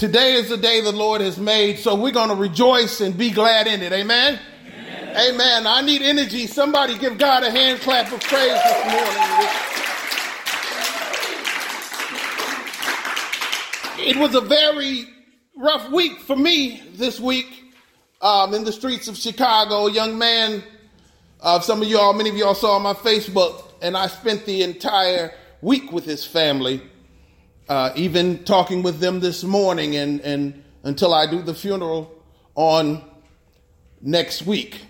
Today is the day the Lord has made, so we're going to rejoice and be glad in it. Amen? Amen. Amen. I need energy. Somebody give God a hand clap of praise this morning. It was a very rough week for me this week um, in the streets of Chicago. A young man, uh, some of y'all, many of y'all saw on my Facebook, and I spent the entire week with his family uh, even talking with them this morning and, and until I do the funeral on next week.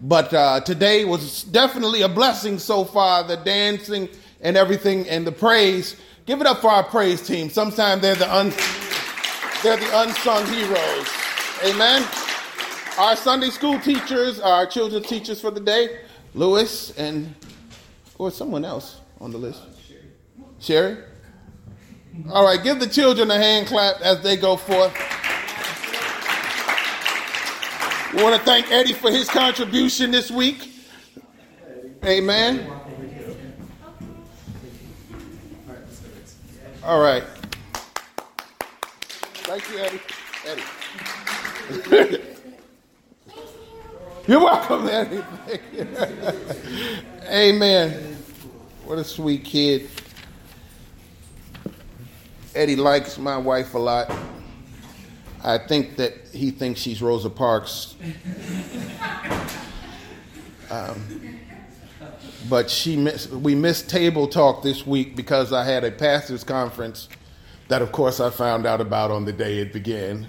But uh, today was definitely a blessing so far, the dancing and everything and the praise. Give it up for our praise team. Sometimes they're the, un- they're the unsung heroes. Amen. Our Sunday school teachers, our children's teachers for the day, Lewis and, or someone else on the list. Sherry? All right, give the children a hand clap as they go forth. We want to thank Eddie for his contribution this week. Amen. All right. Thank you, Eddie. Eddie. You're welcome, Eddie. Amen. What a sweet kid. Eddie likes my wife a lot. I think that he thinks she's Rosa Parks. Um, but she missed, we missed table talk this week because I had a pastor's conference that, of course, I found out about on the day it began,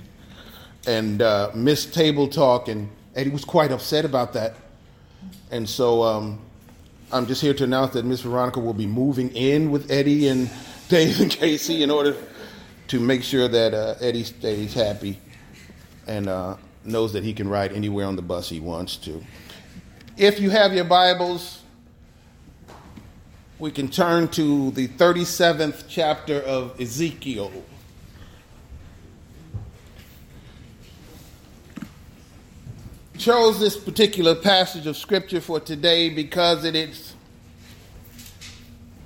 and uh, missed table talk, and Eddie was quite upset about that. And so um, I'm just here to announce that Miss Veronica will be moving in with Eddie and Dave and Casey in order to make sure that uh, Eddie stays happy and uh, knows that he can ride anywhere on the bus he wants to. If you have your Bibles, we can turn to the 37th chapter of Ezekiel. Chose this particular passage of scripture for today because it is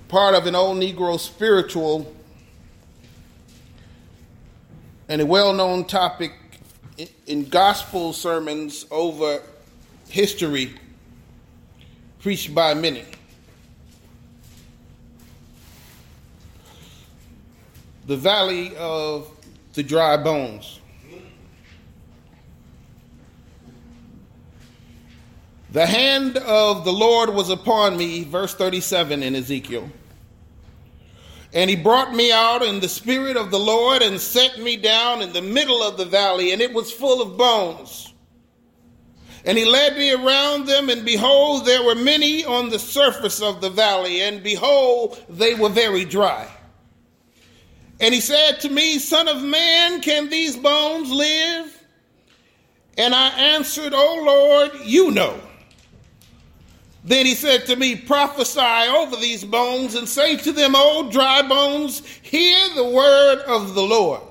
part of an old Negro spiritual and a well known topic in gospel sermons over history preached by many. The valley of the dry bones. The hand of the Lord was upon me, verse 37 in Ezekiel and he brought me out in the spirit of the Lord and set me down in the middle of the valley, and it was full of bones. And he led me around them, and behold, there were many on the surface of the valley, and behold, they were very dry. And he said to me, Son of man, can these bones live? And I answered, O Lord, you know. Then he said to me, Prophesy over these bones and say to them, O dry bones, hear the word of the Lord.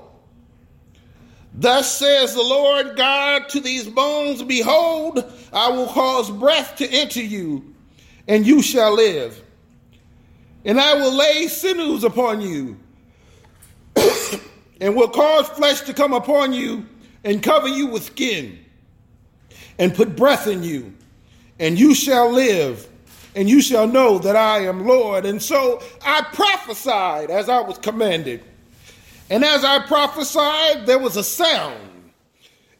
Thus says the Lord God to these bones, Behold, I will cause breath to enter you, and you shall live. And I will lay sinews upon you, and will cause flesh to come upon you, and cover you with skin, and put breath in you and you shall live, and you shall know that I am Lord. And so I prophesied as I was commanded. And as I prophesied, there was a sound.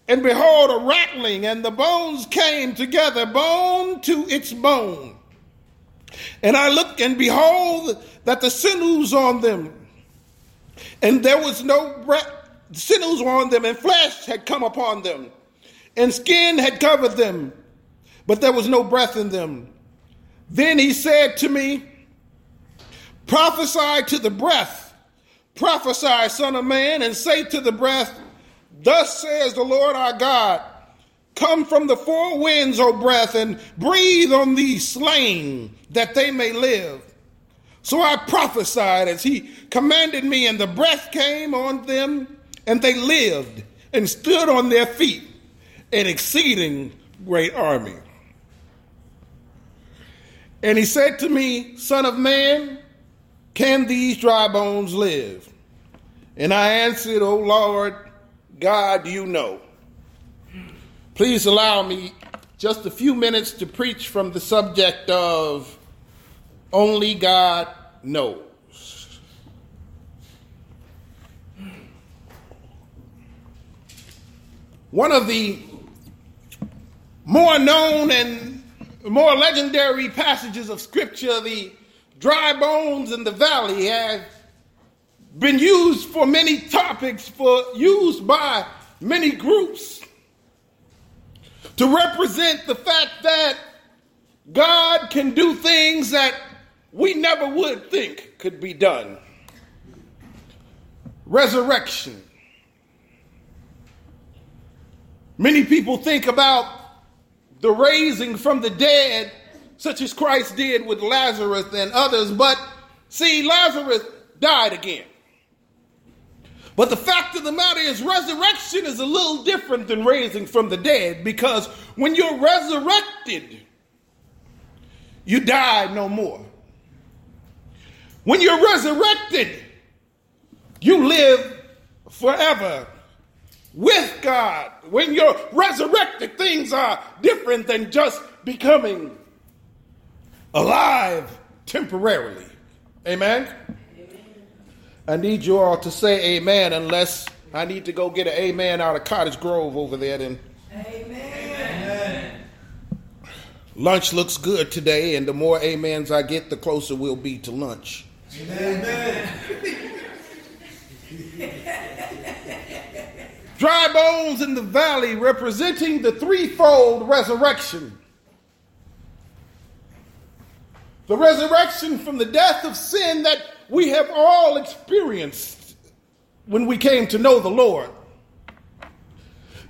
And behold, a rattling, and the bones came together, bone to its bone. And I looked, and behold, that the sinews on them, and there was no breath, sinews on them, and flesh had come upon them, and skin had covered them but there was no breath in them. Then he said to me, Prophesy to the breath, prophesy, Son of Man, and say to the breath, Thus says the Lord our God, Come from the four winds, O breath, and breathe on these slain, that they may live. So I prophesied as he commanded me, and the breath came on them, and they lived and stood on their feet, an exceeding great army. And he said to me, Son of man, can these dry bones live? And I answered, O Lord, God, you know. Please allow me just a few minutes to preach from the subject of only God knows. One of the more known and more legendary passages of Scripture, the dry bones in the valley, have been used for many topics, for used by many groups to represent the fact that God can do things that we never would think could be done. Resurrection. Many people think about the raising from the dead, such as Christ did with Lazarus and others, but see, Lazarus died again. But the fact of the matter is, resurrection is a little different than raising from the dead because when you're resurrected, you die no more. When you're resurrected, you live forever with God. When you're resurrected, things are different than just becoming alive temporarily. Amen? amen? I need you all to say amen unless I need to go get an amen out of Cottage Grove over there then. Amen. Lunch looks good today, and the more amens I get, the closer we'll be to lunch. Amen. Dry bones in the valley representing the threefold resurrection. The resurrection from the death of sin that we have all experienced when we came to know the Lord.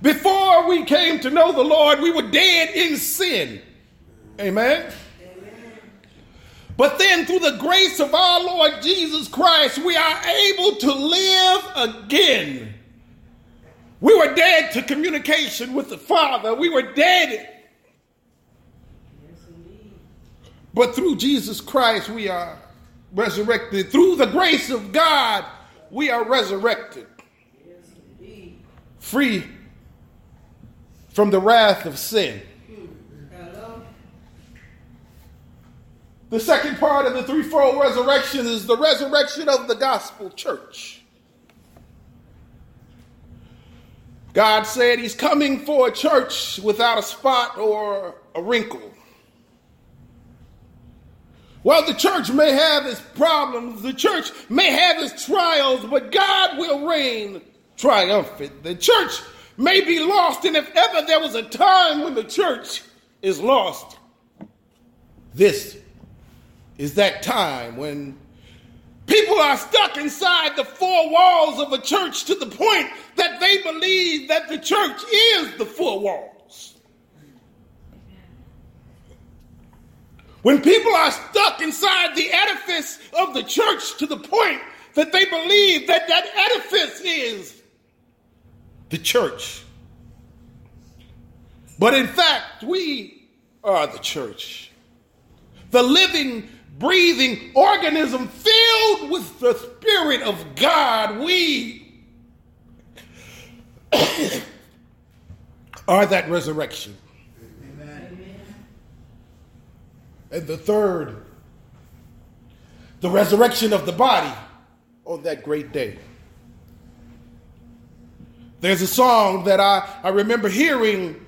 Before we came to know the Lord, we were dead in sin. Amen. But then, through the grace of our Lord Jesus Christ, we are able to live again. We were dead to communication with the Father. We were dead. but through Jesus Christ, we are resurrected. Through the grace of God, we are resurrected. Free from the wrath of sin. The second part of the threefold resurrection is the resurrection of the gospel church. God said he's coming for a church without a spot or a wrinkle. Well, the church may have its problems, the church may have its trials, but God will reign triumphant. The church may be lost, and if ever there was a time when the church is lost, this is that time when People are stuck inside the four walls of a church to the point that they believe that the church is the four walls. When people are stuck inside the edifice of the church to the point that they believe that that edifice is the church. But in fact, we are the church. The living breathing organism filled with the Spirit of God, we are that resurrection. Amen. And the third, the resurrection of the body on that great day. There's a song that I, I remember hearing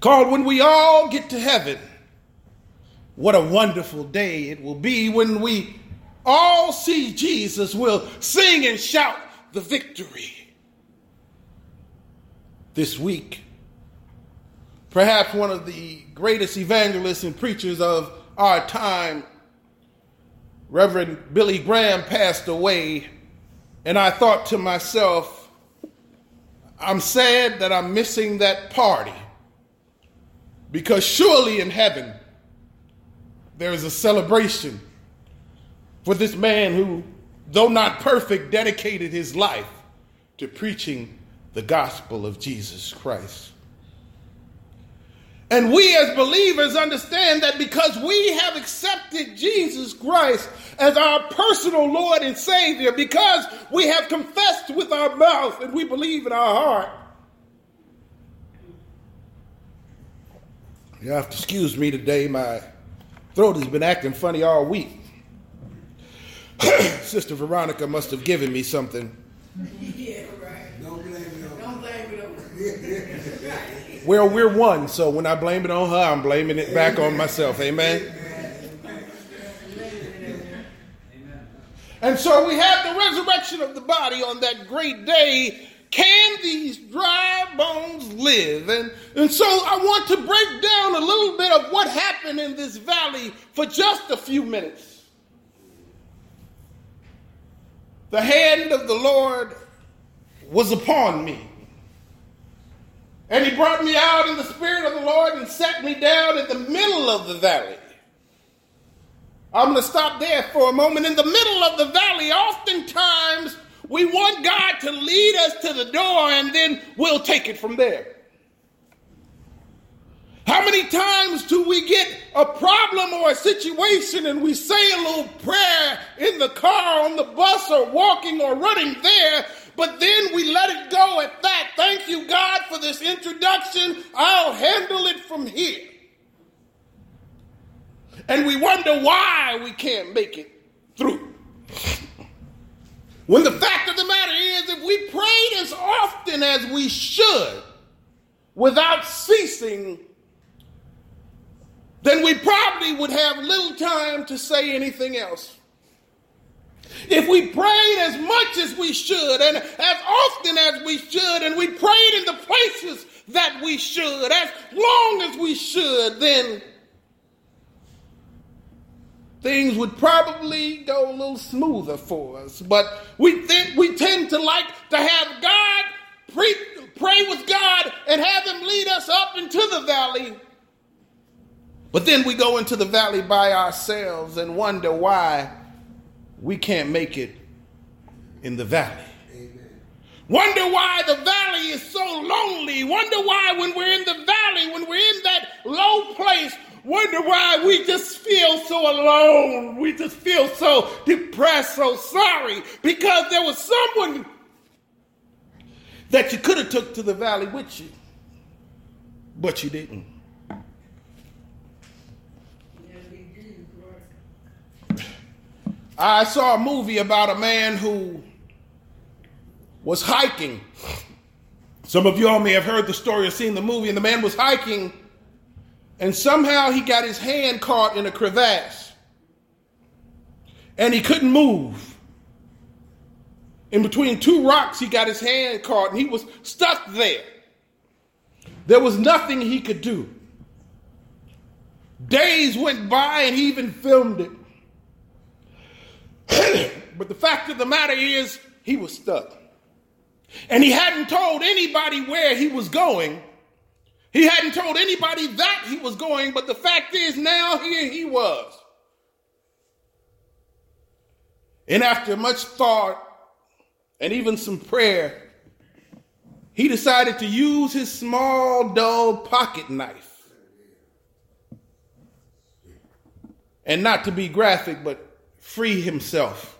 called When We All Get to Heaven. What a wonderful day it will be when we all see Jesus. We'll sing and shout the victory. This week, perhaps one of the greatest evangelists and preachers of our time, Reverend Billy Graham, passed away. And I thought to myself, I'm sad that I'm missing that party because surely in heaven, there is a celebration for this man who, though not perfect, dedicated his life to preaching the gospel of Jesus Christ. And we as believers understand that because we have accepted Jesus Christ as our personal Lord and Savior, because we have confessed with our mouth and we believe in our heart. You have to excuse me today, my throat has been acting funny all week. Sister Veronica must have given me something. Yeah, right. Don't blame it on Don't blame it on Well, we're one, so when I blame it on her, I'm blaming it back on myself. Amen? Amen. And so we have the resurrection of the body on that great day. Can these dry bones live? And, and so I want to break down a little bit of what happened in this valley for just a few minutes. the hand of the Lord was upon me. And he brought me out in the spirit of the Lord and set me down in the middle of the valley. I'm going to stop there for a moment. In the middle of the valley, oftentimes we want God to lead us to the door and then we'll take it from there. How many times do we get a problem or a situation and we say a little prayer in the car, on the bus, or walking or running there, but then we let it go at that? Thank you, God, for this introduction. I'll handle it from here. And we wonder why we can't make it through. When the fact of the matter is, if we prayed as often as we should without ceasing, then we probably would have little time to say anything else. If we prayed as much as we should and as often as we should, and we prayed in the places that we should, as long as we should, then things would probably go a little smoother for us. But we think we tend to like to have God pre- pray with God and have Him lead us up into the valley but then we go into the valley by ourselves and wonder why we can't make it in the valley. Wonder why the valley is so lonely. Wonder why when we're in the valley, when we're in that low place, wonder why we just feel so alone. We just feel so depressed, so sorry because there was someone that you could have took to the valley with you, but you didn't. I saw a movie about a man who was hiking. Some of y'all may have heard the story or seen the movie, and the man was hiking, and somehow he got his hand caught in a crevasse, and he couldn't move. In between two rocks, he got his hand caught, and he was stuck there. There was nothing he could do. Days went by, and he even filmed it. but the fact of the matter is, he was stuck. And he hadn't told anybody where he was going. He hadn't told anybody that he was going, but the fact is, now here he was. And after much thought and even some prayer, he decided to use his small, dull pocket knife. And not to be graphic, but free himself.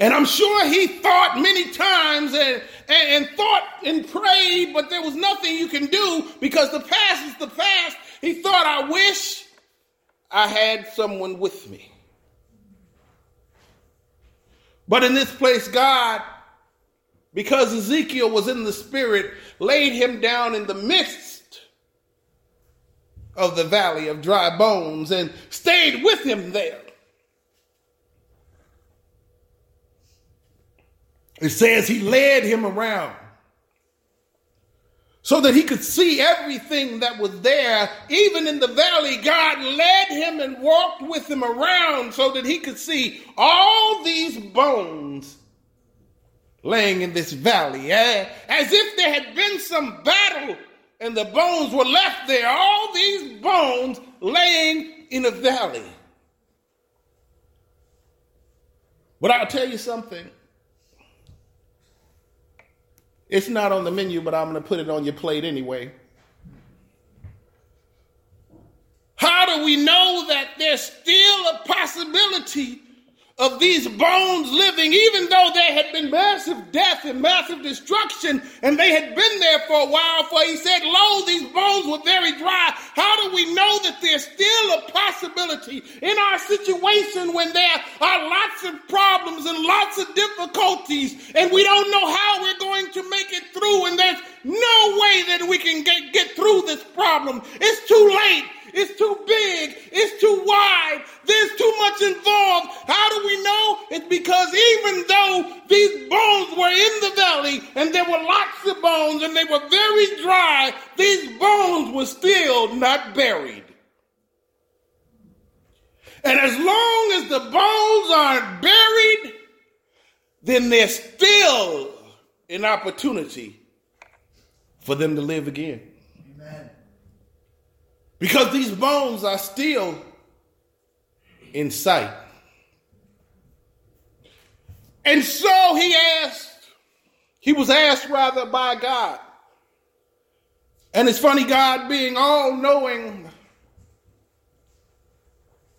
And I'm sure he thought many times and, and, and, thought and prayed, but there was nothing you can do because the past is the past. He thought, I wish I had someone with me. But in this place, God, because Ezekiel was in the spirit, laid him down in the midst of the valley of dry bones and stayed with him there. It says he led him around so that he could see everything that was there. Even in the valley, God led him and walked with him around so that he could see all these bones laying in this valley, eh? as if there had been some battle and the bones were left there, all these bones laying in a valley. But I'll tell you something. It's not on the menu, but I'm going to put it on your plate anyway. How do we know that there's still a possibility of these bones living, even though there had been massive death and massive destruction, and they had been there for a while, for he said, Lo, these bones were very dry. How do we know that there's still a possibility in our situation when there are lots of problems and lots of difficulties, and we don't know how we're going to make it through, and there's no way that we can get, get through this problem? It's too late. It's too big. It's too wide. There's too much involved. How do we know? It's because even though these bones were in the valley and there were lots of bones and they were very dry, these bones were still not buried. And as long as the bones aren't buried, then there's still an opportunity for them to live again. Amen. Because these bones are still in sight. And so he asked, he was asked rather by God. And it's funny, God being all knowing,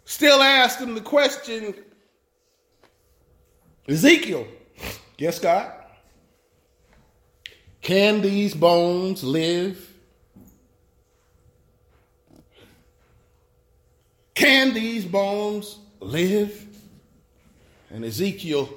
still asked him the question Ezekiel, yes, God, can these bones live? Can these bones live? And Ezekiel,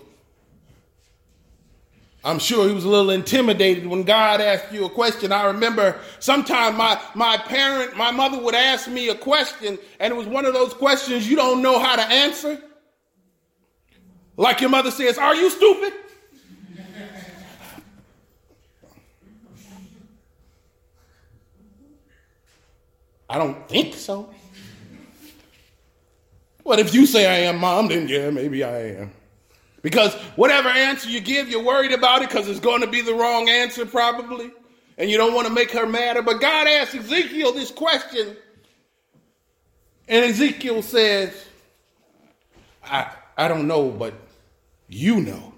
I'm sure he was a little intimidated when God asked you a question. I remember sometime my, my parent, my mother would ask me a question, and it was one of those questions you don't know how to answer. Like your mother says, Are you stupid? I don't think so. But if you say I am, mom, then yeah, maybe I am. Because whatever answer you give, you're worried about it because it's going to be the wrong answer, probably. And you don't want to make her mad. But God asked Ezekiel this question. And Ezekiel says, I, I don't know, but you know.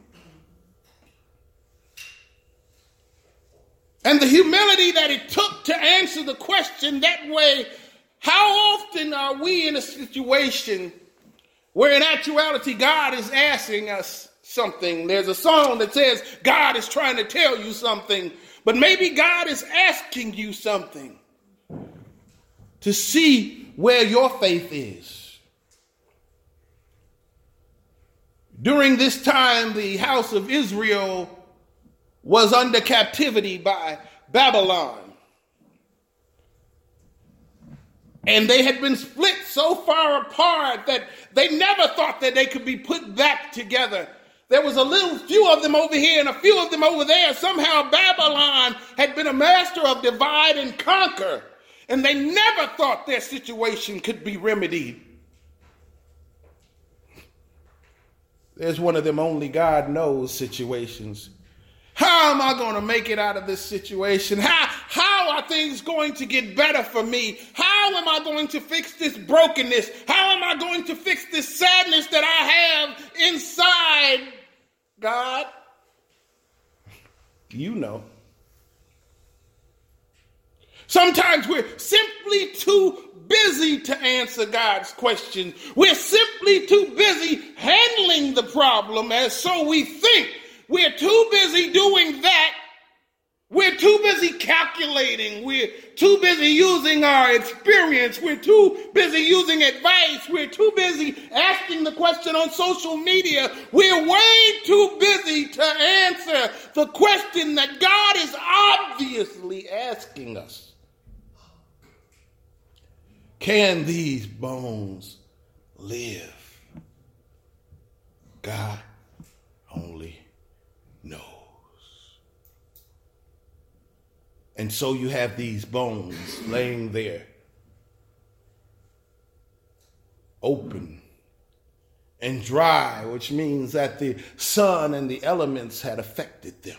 And the humility that it took to answer the question that way, how often are we in a situation where in actuality, God is asking us something. There's a song that says, God is trying to tell you something, but maybe God is asking you something to see where your faith is. During this time, the house of Israel was under captivity by Babylon. And they had been split so far apart that they never thought that they could be put back together. There was a little few of them over here and a few of them over there. Somehow Babylon had been a master of divide and conquer, and they never thought their situation could be remedied. There's one of them only God knows situations how am I going to make it out of this situation? How, how are things going to get better for me? How am I going to fix this brokenness? How am I going to fix this sadness that I have inside? God, you know. Sometimes we're simply too busy to answer God's question. We're simply too busy handling the problem as so we think we're too busy doing that. We're too busy calculating. We're too busy using our experience. We're too busy using advice. We're too busy asking the question on social media. We're way too busy to answer the question that God is obviously asking us. Can these bones live? God only knows. And so you have these bones laying there, open and dry, which means that the sun and the elements had affected them.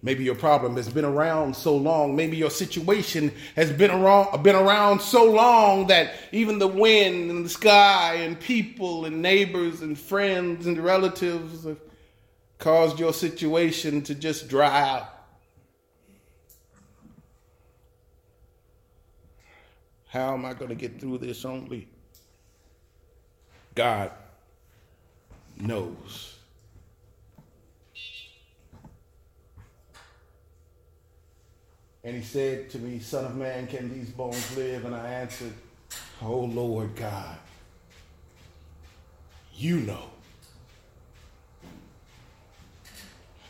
Maybe your problem has been around so long. Maybe your situation has been around, been around so long that even the wind and the sky and people and neighbors and friends and relatives have caused your situation to just dry out. How am I going to get through this? Only God knows. And he said to me, Son of man, can these bones live? And I answered, Oh Lord God, you know.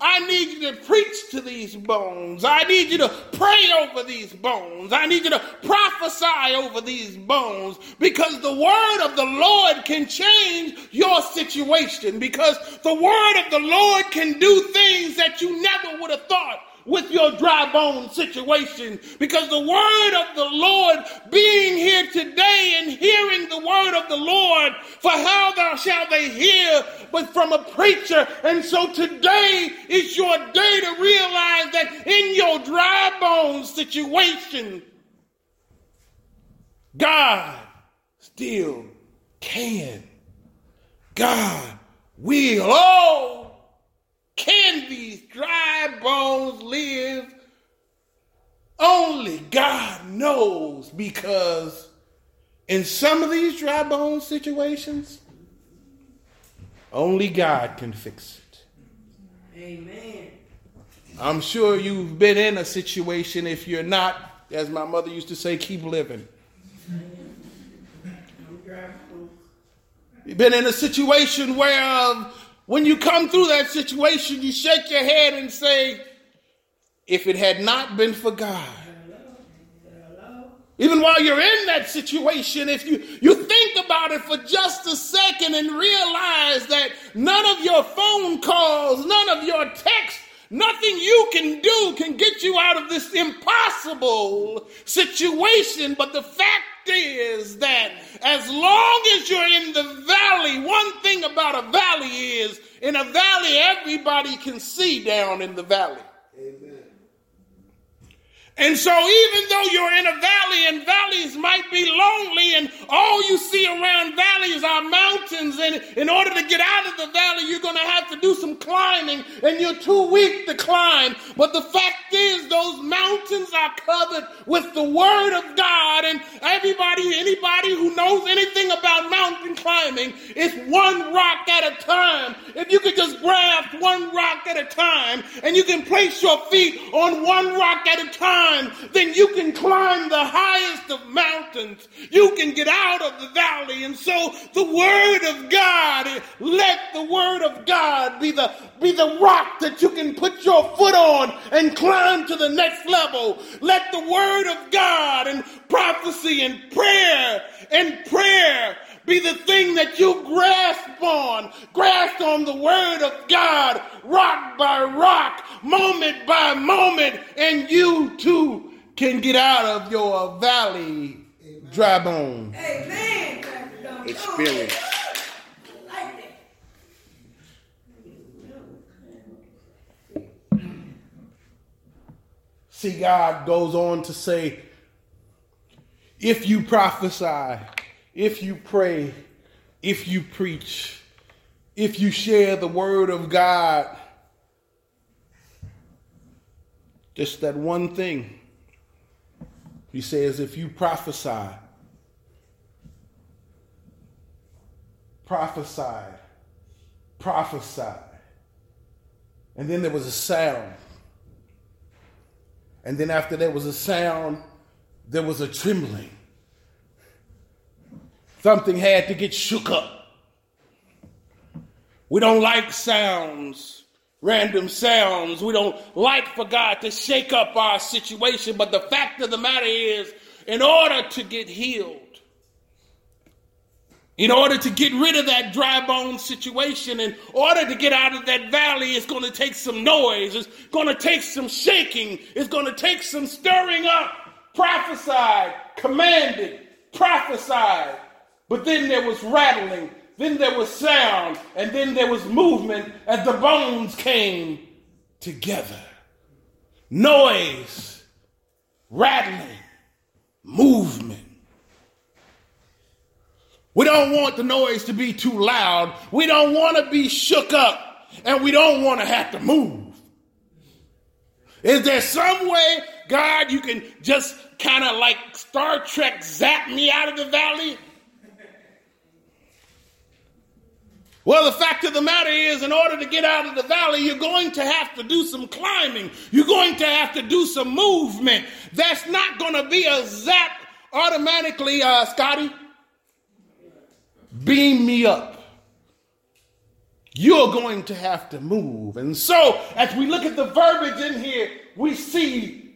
I need you to preach to these bones. I need you to pray over these bones. I need you to prophesy over these bones because the word of the Lord can change your situation because the word of the Lord can do things that you never would have thought with your dry bone situation because the word of the Lord being here today and hearing the word of the Lord, for how thou shalt they hear but from a preacher. And so today is your day to realize that in your dry bone situation, God still can. God will. Oh, can these dry bones live? Only God knows because in some of these dry bone situations, only God can fix it. Amen. I'm sure you've been in a situation. If you're not, as my mother used to say, keep living. You've been in a situation where when you come through that situation, you shake your head and say, if it had not been for God. Even while you're in that situation, if you, you think about it for just a second and realize that none of your phone calls, none of your texts, nothing you can do can get you out of this impossible situation. But the fact is that as long as you're in the valley, one thing about a valley is in a valley, everybody can see down in the valley. And so, even though you're in a valley and valleys might be lonely, and all you see around valleys are mountains, and in order to get out of the valley, you're going to have to do some climbing, and you're too weak to climb. But the fact is, those mountains are covered with the Word of God, and everybody, anybody who knows anything about mountain climbing, it's one rock at a time. If you could just grab one rock at a time, and you can place your feet on one rock at a time then you can climb the highest of mountains. You can get out of the valley. And so the word of God, let the word of God be the, be the rock that you can put your foot on and climb to the next level. Let the word of God and prophecy and prayer and prayer be the thing that you grasp on. Grasp on the word of God, rock by rock, moment by moment, and you too can get out of your valley dry bone Amen. experience. See, God goes on to say, if you prophesy, if you pray, if you preach, if you share the word of God, just that one thing. He says, if you prophesy, prophesied, prophesied. And then there was a sound. And then after there was a sound, there was a trembling. Something had to get shook up. We don't like sounds, random sounds. We don't like for God to shake up our situation. But the fact of the matter is, in order to get healed, In order to get rid of that dry bone situation, in order to get out of that valley, it's going to take some noise. It's going to take some shaking. It's going to take some stirring up. Prophesied, commanded, prophesied. But then there was rattling, then there was sound, and then there was movement as the bones came together. Noise, rattling, movement. We don't want the noise to be too loud. We don't want to be shook up, and we don't want to have to move. Is there some way, God, you can just kind of like Star Trek zap me out of the valley? Well, the fact of the matter is, in order to get out of the valley, you're going to have to do some climbing. You're going to have to do some movement. That's not going to be a zap automatically, uh, Scotty. Beam me up. You're going to have to move. And so, as we look at the verbiage in here, we see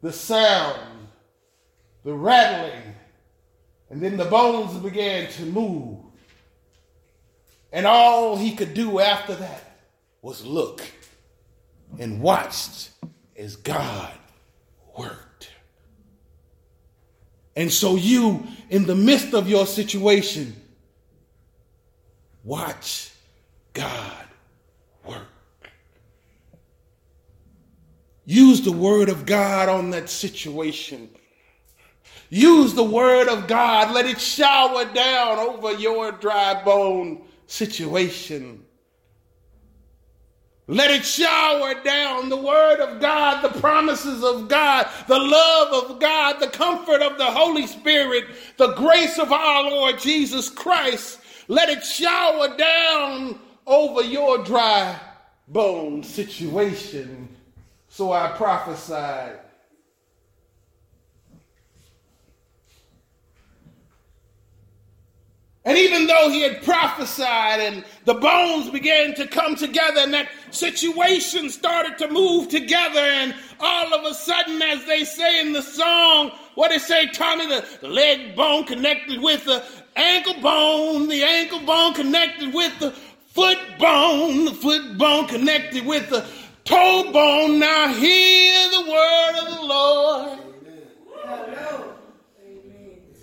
the sound, the rattling, and then the bones began to move. And all he could do after that was look and watched as God worked. And so, you, in the midst of your situation, watch God work. Use the word of God on that situation Use the word of God. Let it shower down over your dry bone situation. Let it shower down the word of God, the promises of God, the love of God, the comfort of the Holy Spirit, the grace of our Lord Jesus Christ. Let it shower down over your dry bone situation. So I prophesied And even though he had prophesied and the bones began to come together and that situation started to move together, and all of a sudden, as they say in the song, what they say, Tommy, the leg bone connected with the ankle bone, the ankle bone connected with the foot bone, the foot bone connected with the toe bone. Now hear the word of the Lord.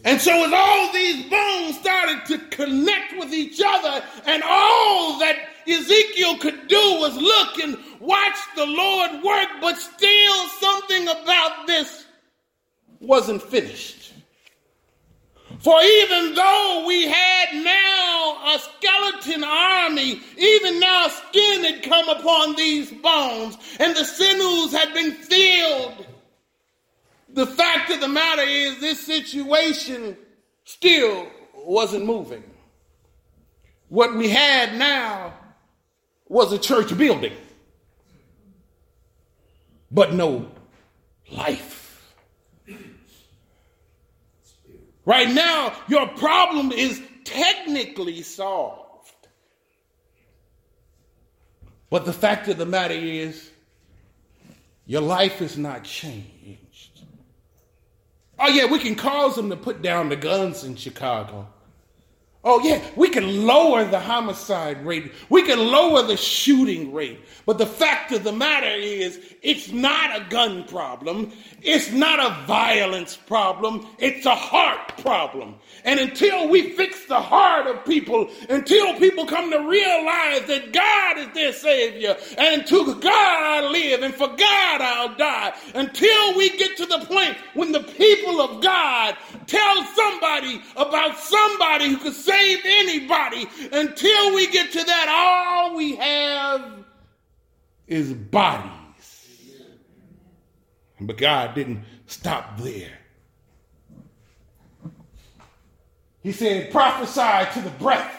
And so, as all these bones started to connect with each other, and all that Ezekiel could do was look and watch the Lord work, but still something about this wasn't finished. For even though we had now a skeleton army, even now skin had come upon these bones, and the sinews had been filled the fact of the matter is, this situation still wasn't moving. What we had now was a church building, but no life. Right now, your problem is technically solved. But the fact of the matter is, your life is not changed. Oh, yeah, we can cause them to put down the guns in Chicago. Oh, yeah, we can lower the homicide rate. We can lower the shooting rate. But the fact of the matter is, it's not a gun problem. It's not a violence problem. It's a heart problem. And until we fix the heart of people, until people come to realize that God is their Savior, and to God I live, and for God I'll die, until we get to the point when the people of God tell somebody about somebody who could save anybody, until we get to that, all we have is bodies. But God didn't stop there. He said, prophesy to the breath.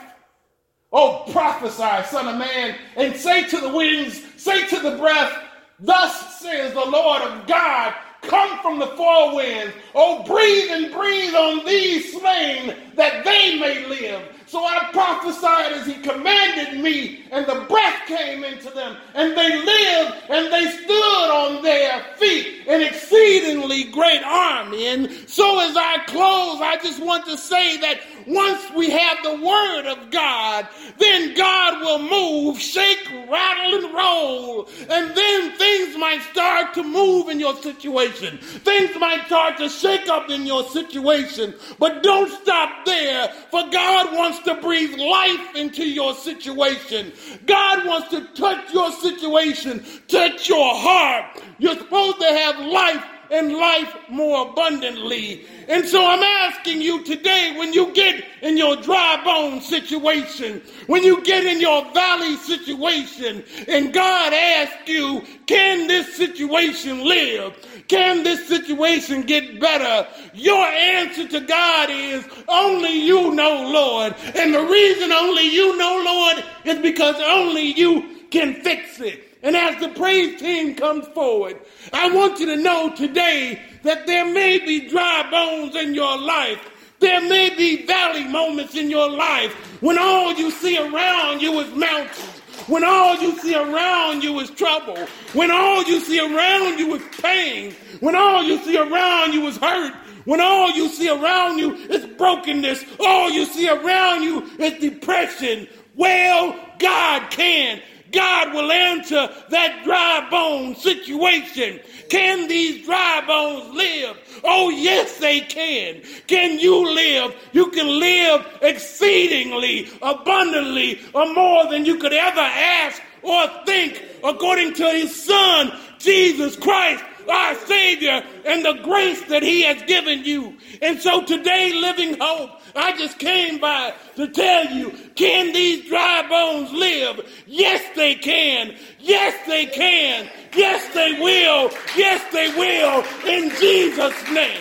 Oh, prophesy, son of man, and say to the winds, say to the breath, thus says the Lord of God, come from the four winds. Oh, breathe and breathe on these slain that they may live. So I prophesied as he commanded me, and the breath came into them, and they lived, and they stood on their feet, an exceedingly great army. And so as I close, I just want to say that once we have the word of God, then God will move, shake, rattle, and roll. And then things might start to move in your situation. Things might start to shake up in your situation. But don't stop there, for God wants to breathe life into your situation. God wants to touch your situation, touch your heart. You're supposed to have life and life more abundantly. And so I'm asking you today when you get in your dry bone situation, when you get in your valley situation, and God asks you, can this situation live? Can this situation get better? Your answer to God is only you know, Lord. And the reason only you know, Lord, is because only you can fix it. And as the praise team comes forward, I want you to know today that there may be dry bones in your life. There may be valley moments in your life when all you see around you is mountains. When all you see around you is trouble. When all you see around you is pain. When all you see around you is hurt. When all you see around you is brokenness. All you see around you is depression. Well, God can God will answer that dry bone situation. Can these dry bones live? Oh, yes, they can. Can you live? You can live exceedingly, abundantly, or more than you could ever ask or think, according to his Son, Jesus Christ our Savior and the grace that He has given you. And so today, Living Hope, I just came by to tell you can these dry bones live? Yes, they can. Yes, they can. Yes, they will. Yes, they will. In Jesus' name.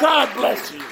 God bless you.